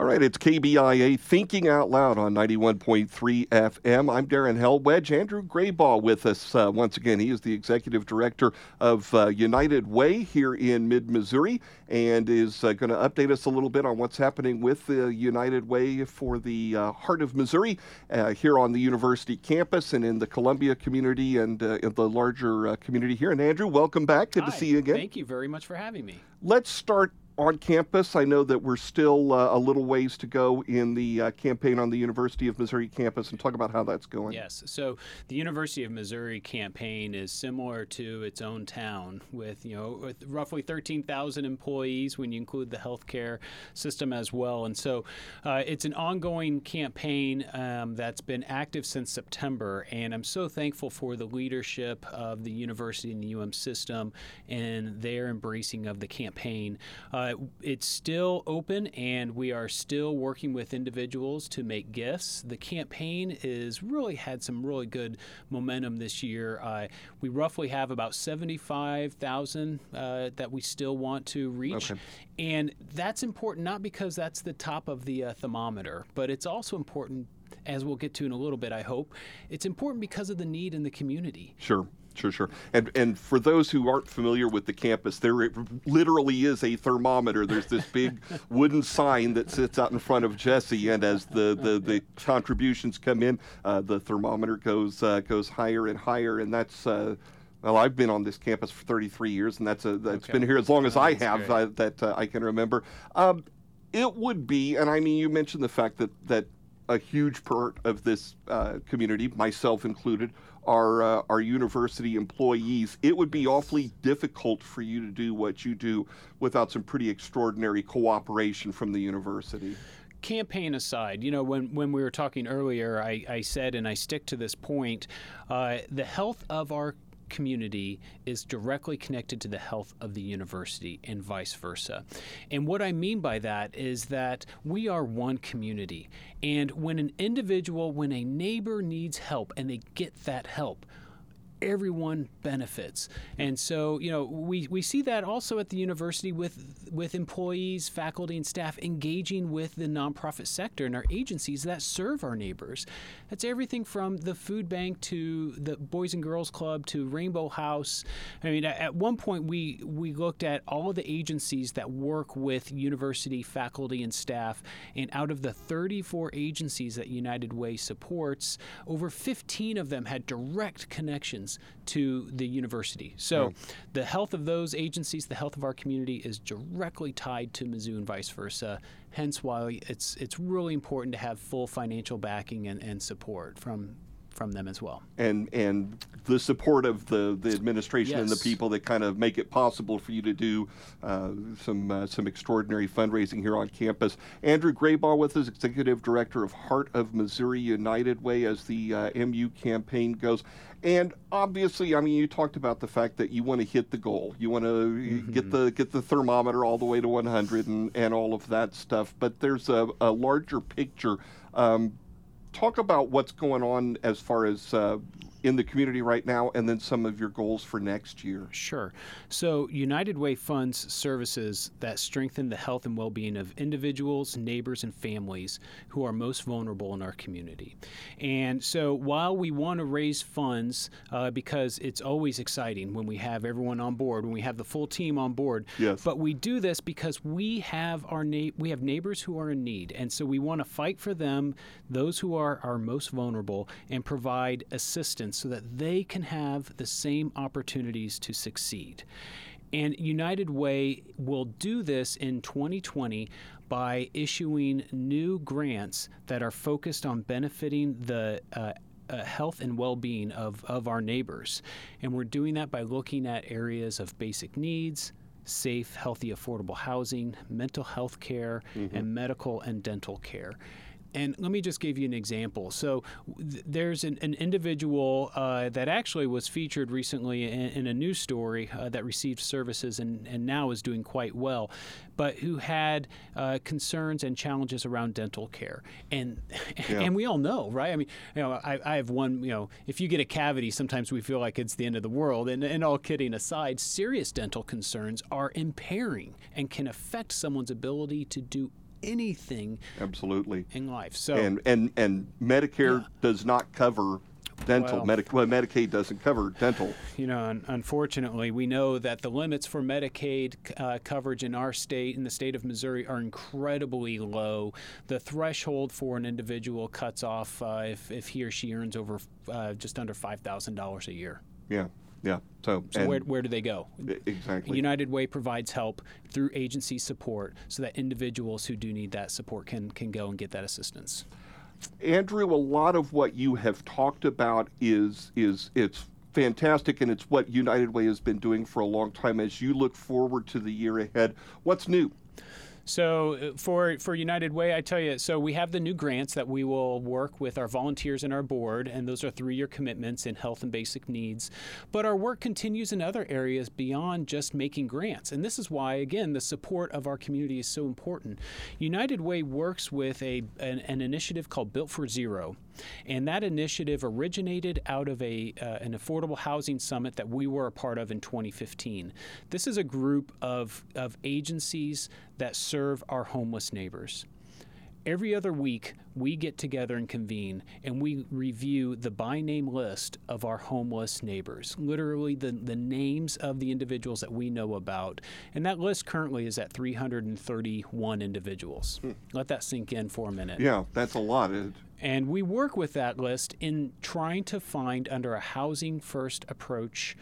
All right, it's KBIA Thinking Out Loud on 91.3 FM. I'm Darren Hellwege. Andrew Grabau with us uh, once again. He is the executive director of uh, United Way here in mid Missouri and is uh, going to update us a little bit on what's happening with the United Way for the uh, heart of Missouri uh, here on the university campus and in the Columbia community and uh, in the larger community here. And Andrew, welcome back. Good Hi, to see you again. Thank you very much for having me. Let's start on campus. I know that we're still uh, a little ways to go in the uh, campaign on the University of Missouri campus and talk about how that's going. Yes. So the University of Missouri campaign is similar to its own town with, you know, with roughly 13,000 employees when you include the healthcare system as well. And so uh, it's an ongoing campaign um, that's been active since September. And I'm so thankful for the leadership of the university and the UM system and their embracing of the campaign. Uh, uh, it's still open, and we are still working with individuals to make gifts. The campaign is really had some really good momentum this year. Uh, we roughly have about seventy-five thousand uh, that we still want to reach, okay. and that's important not because that's the top of the uh, thermometer, but it's also important as we'll get to in a little bit, I hope. It's important because of the need in the community. Sure. Sure, sure. And and for those who aren't familiar with the campus, there literally is a thermometer. There's this big wooden sign that sits out in front of Jesse, and as the, the, the contributions come in, uh, the thermometer goes uh, goes higher and higher, and that's. Uh, well, I've been on this campus for 33 years, and that's a, that's okay. been here as long as oh, I have uh, that uh, I can remember. Um, it would be, and I mean, you mentioned the fact that that a huge part of this uh, community, myself included, are uh, our university employees. It would be awfully difficult for you to do what you do without some pretty extraordinary cooperation from the university campaign aside, you know, when, when we were talking earlier, I, I said, and I stick to this point, uh, the health of our community is directly connected to the health of the university and vice versa. And what I mean by that is that we are one community. And when an individual, when a neighbor needs help and they get that help, everyone benefits. And so, you know, we, we see that also at the university with with employees, faculty, and staff engaging with the nonprofit sector and our agencies that serve our neighbors. That's everything from the food bank to the Boys and Girls Club to Rainbow House. I mean, at one point we we looked at all of the agencies that work with university faculty and staff, and out of the 34 agencies that United Way supports, over 15 of them had direct connections to the university. So the health of those agencies, the health of our community is directly tied to Mizzou and vice versa. Hence why it's it's really important to have full financial backing and, and support from from them as well. And and the support of the, the administration yes. and the people that kind of make it possible for you to do uh, some uh, some extraordinary fundraising here on campus. Andrew Grabau with us, executive director of Heart of Missouri United Way, as the uh, MU campaign goes. And obviously, I mean, you talked about the fact that you want to hit the goal. You want to mm-hmm. get the get the thermometer all the way to 100 and, and all of that stuff. But there's a, a larger picture. Um, talk about what's going on as far as uh, in the community right now and then some of your goals for next year. Sure. So, United Way funds services that strengthen the health and well being of individuals, neighbors, and families who are most vulnerable in our community. And so, while we want to raise funds, uh, because it's always exciting when we have everyone on board, when we have the full team on board, yes. but we do this because we have our na- we have neighbors who are in need. And so, we want to fight for them, those who are, are most vulnerable, and provide assistance so that they can have the same opportunities to succeed. And United Way will do this in 2020 by issuing new grants that are focused on benefiting the uh, uh, health and well being of, of our neighbors. And we're doing that by looking at areas of basic needs, safe, healthy, affordable housing, mental health care, mm-hmm. and medical and dental care. And let me just give you an example. So th- there's an, an individual uh, that actually was featured recently in, in a news story uh, that received services and, and now is doing quite well, but who had uh, concerns and challenges around dental care. And yeah. and we all know, right? I mean, you know, I, I have one. You know, if you get a cavity, sometimes we feel like it's the end of the world. And, and all kidding aside, serious dental concerns are impairing and can affect someone's ability to do anything Absolutely. in life. So And and and Medicare does not cover dental. Well- Medi- well, Medicaid doesn't cover dental. you know, un- unfortunately, we know that the limits for Medicaid uh, coverage in our state, in the state of Missouri, are incredibly low. The threshold for an individual cuts off uh, if, if he or she earns over uh, just under $5,000 a year. Yeah. Yeah. So, So where, where do they go? exactly. United Way provides help through agency support so that individuals who do need that support can, can go and get that assistance. Andrew, a lot of what you have talked about is is it's fantastic and it's what United Way has been doing for a long time. As you look forward to the year ahead, what's new? So uh, for for United Way, I tell you, so we have the new grants that we will work with our volunteers and our board, and those are three-year commitments in health and basic needs. But our work continues in other areas beyond just making grants, and this is why, again, the support of our community is so important. United Way works with a an, an initiative called Built for Zero. And that initiative originated out of a uh, an affordable housing summit that we were a part of in 2015. This is a group of, of agencies that serve our homeless neighbors. Every other week, we get together and convene and we review the by name list of our homeless neighbors, literally the, the names of the individuals that we know about. And that list currently is at 331 individuals. Hmm. Let that sink in for a minute. Yeah, that's a lot. It- And we work with that list in trying to find, under a housing first approach,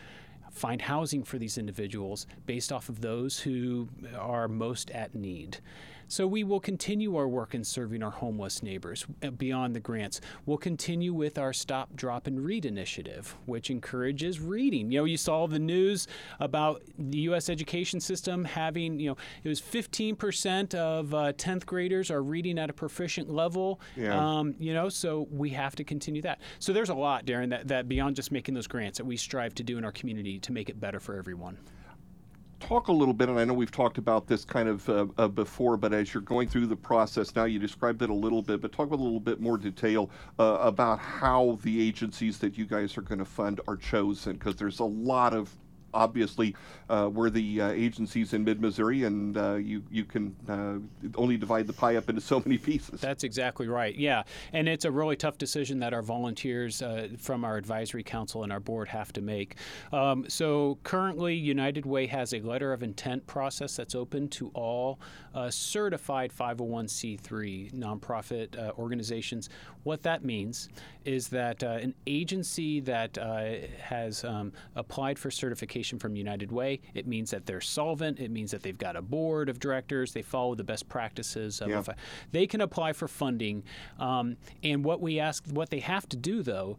find housing for these individuals based off of those who are most at need. So we will continue our work in serving our homeless neighbors uh, beyond the grants. We'll continue with our Stop, Drop, and Read initiative, which encourages reading. You know, you saw the news about the U.S. education system having, you know, it was 15% of uh, 10th graders are reading at a proficient level. Yeah. Um, you know, so we have to continue that. So there's a lot, Darren, that, that beyond just making those grants that we strive to do in our community to make it better for everyone. Talk a little bit, and I know we've talked about this kind of uh, uh, before, but as you're going through the process now, you described it a little bit, but talk a little bit more detail uh, about how the agencies that you guys are going to fund are chosen, because there's a lot of obviously uh, we're the uh, agencies in mid-Missouri, and uh, you you can uh, only divide the pie up into so many pieces. That's exactly right. Yeah, and it's a really tough decision that our volunteers uh, from our advisory council and our board have to make. Um, so currently, United Way has a letter of intent process that's open to all uh, certified 501c3 nonprofit organizations. What that means is that an agency that has um, applied for certification from United Way, it means that they're solvent. It means that they've got a board of directors. They follow the best practices of Yeah. they can apply for funding. Um, and what we ask, what they have to do though,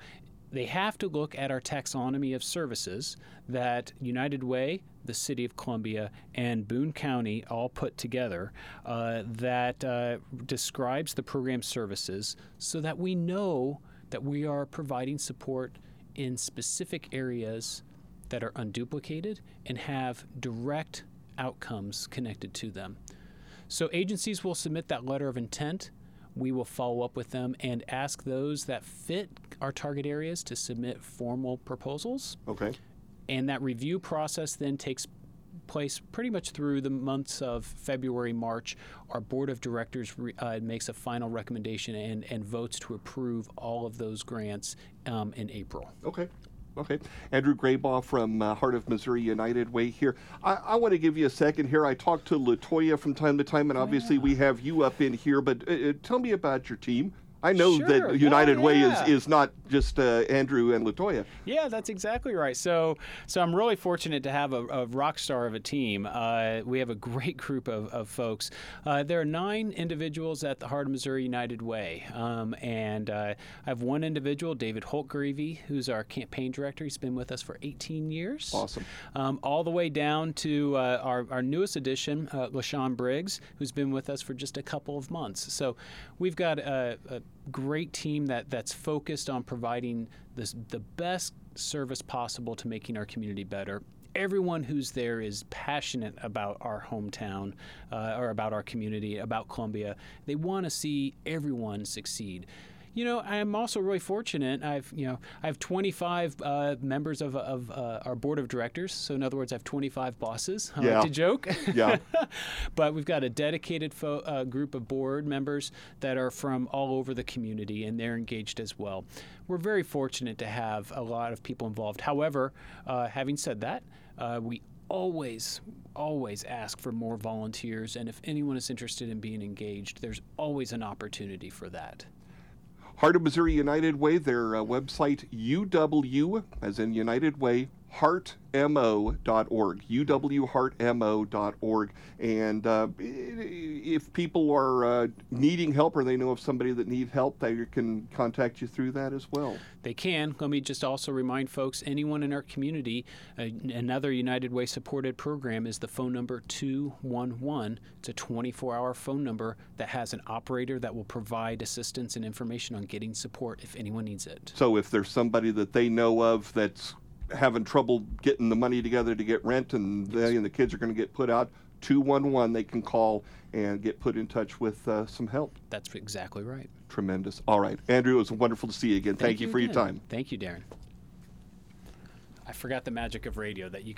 they have to look at our taxonomy of services that United Way, the City of Columbia, and Boone County all put together uh, that uh, describes the program services so that we know that we are providing support in specific areas that are unduplicated and have direct outcomes connected to them. So agencies will submit that letter of intent. We will follow up with them and ask those that fit our target areas to submit formal proposals. Okay. And that review process then takes place pretty much through the months of February, March. Our board of directors re, uh, makes a final recommendation and, and votes to approve all of those grants um, in April. Okay. Okay. Andrew Grabau from uh, Heart of Missouri United Way here. I, I want to give you a second here. I talk to Latoya from time to time, and obviously we have you up in here, but uh, uh, tell me about your team. I know Sure. that Yeah, United Way yeah. is, is not just uh, Andrew and Latoya. Yeah, that's exactly right. So, so I'm really fortunate to have a, a rock star of a team. Uh, we have a great group of, of folks. Uh, there are nine individuals at the Heart of Missouri United Way, um, and uh, I have one individual, David Holtgreevy, who's our campaign director. He's been with us for 18 years. Awesome. Um, all the way down to uh, our, our newest addition, uh, LaShawn Briggs, who's been with us for just a couple of months. So we've got a, a great team that, that's focused on providing this, the best service possible to making our community better. Everyone who's there is passionate about our hometown uh, or about our community, about Columbia. They want to see everyone succeed. You know, I'm also really fortunate. I've, you know, I have 25 uh, members of, of uh, our board of directors. So in other words, I have 25 bosses. I Yeah. like to joke. Yeah. but we've got a dedicated fo- uh, group of board members that are from all over the community, and they're engaged as well. We're very fortunate to have a lot of people involved. However, uh, having said that, uh, we always, always ask for more volunteers, and if anyone is interested in being engaged, there's always an opportunity for that. Heart of Missouri United Way, their uh, website, UW, as in United Way, heartmo.org, uwheartmo.org. And uh, if people are uh, needing help or they know of somebody that needs help, they can contact you through that as well. They can. Let me just also remind folks anyone in our community, uh, another United Way supported program is the phone number 211. It's a 24 hour phone number that has an operator that will provide assistance and information on getting support if anyone needs it. So if there's somebody that they know of that's having trouble getting the money together to get rent and they and the kids are going to get put out, 211 they can call and get put in touch with uh, some help. That's exactly right. Tremendous. All right. Andrew, it was wonderful to see you again. Thank, you for your time. Thank you, Darren. I forgot the magic of radio that you could.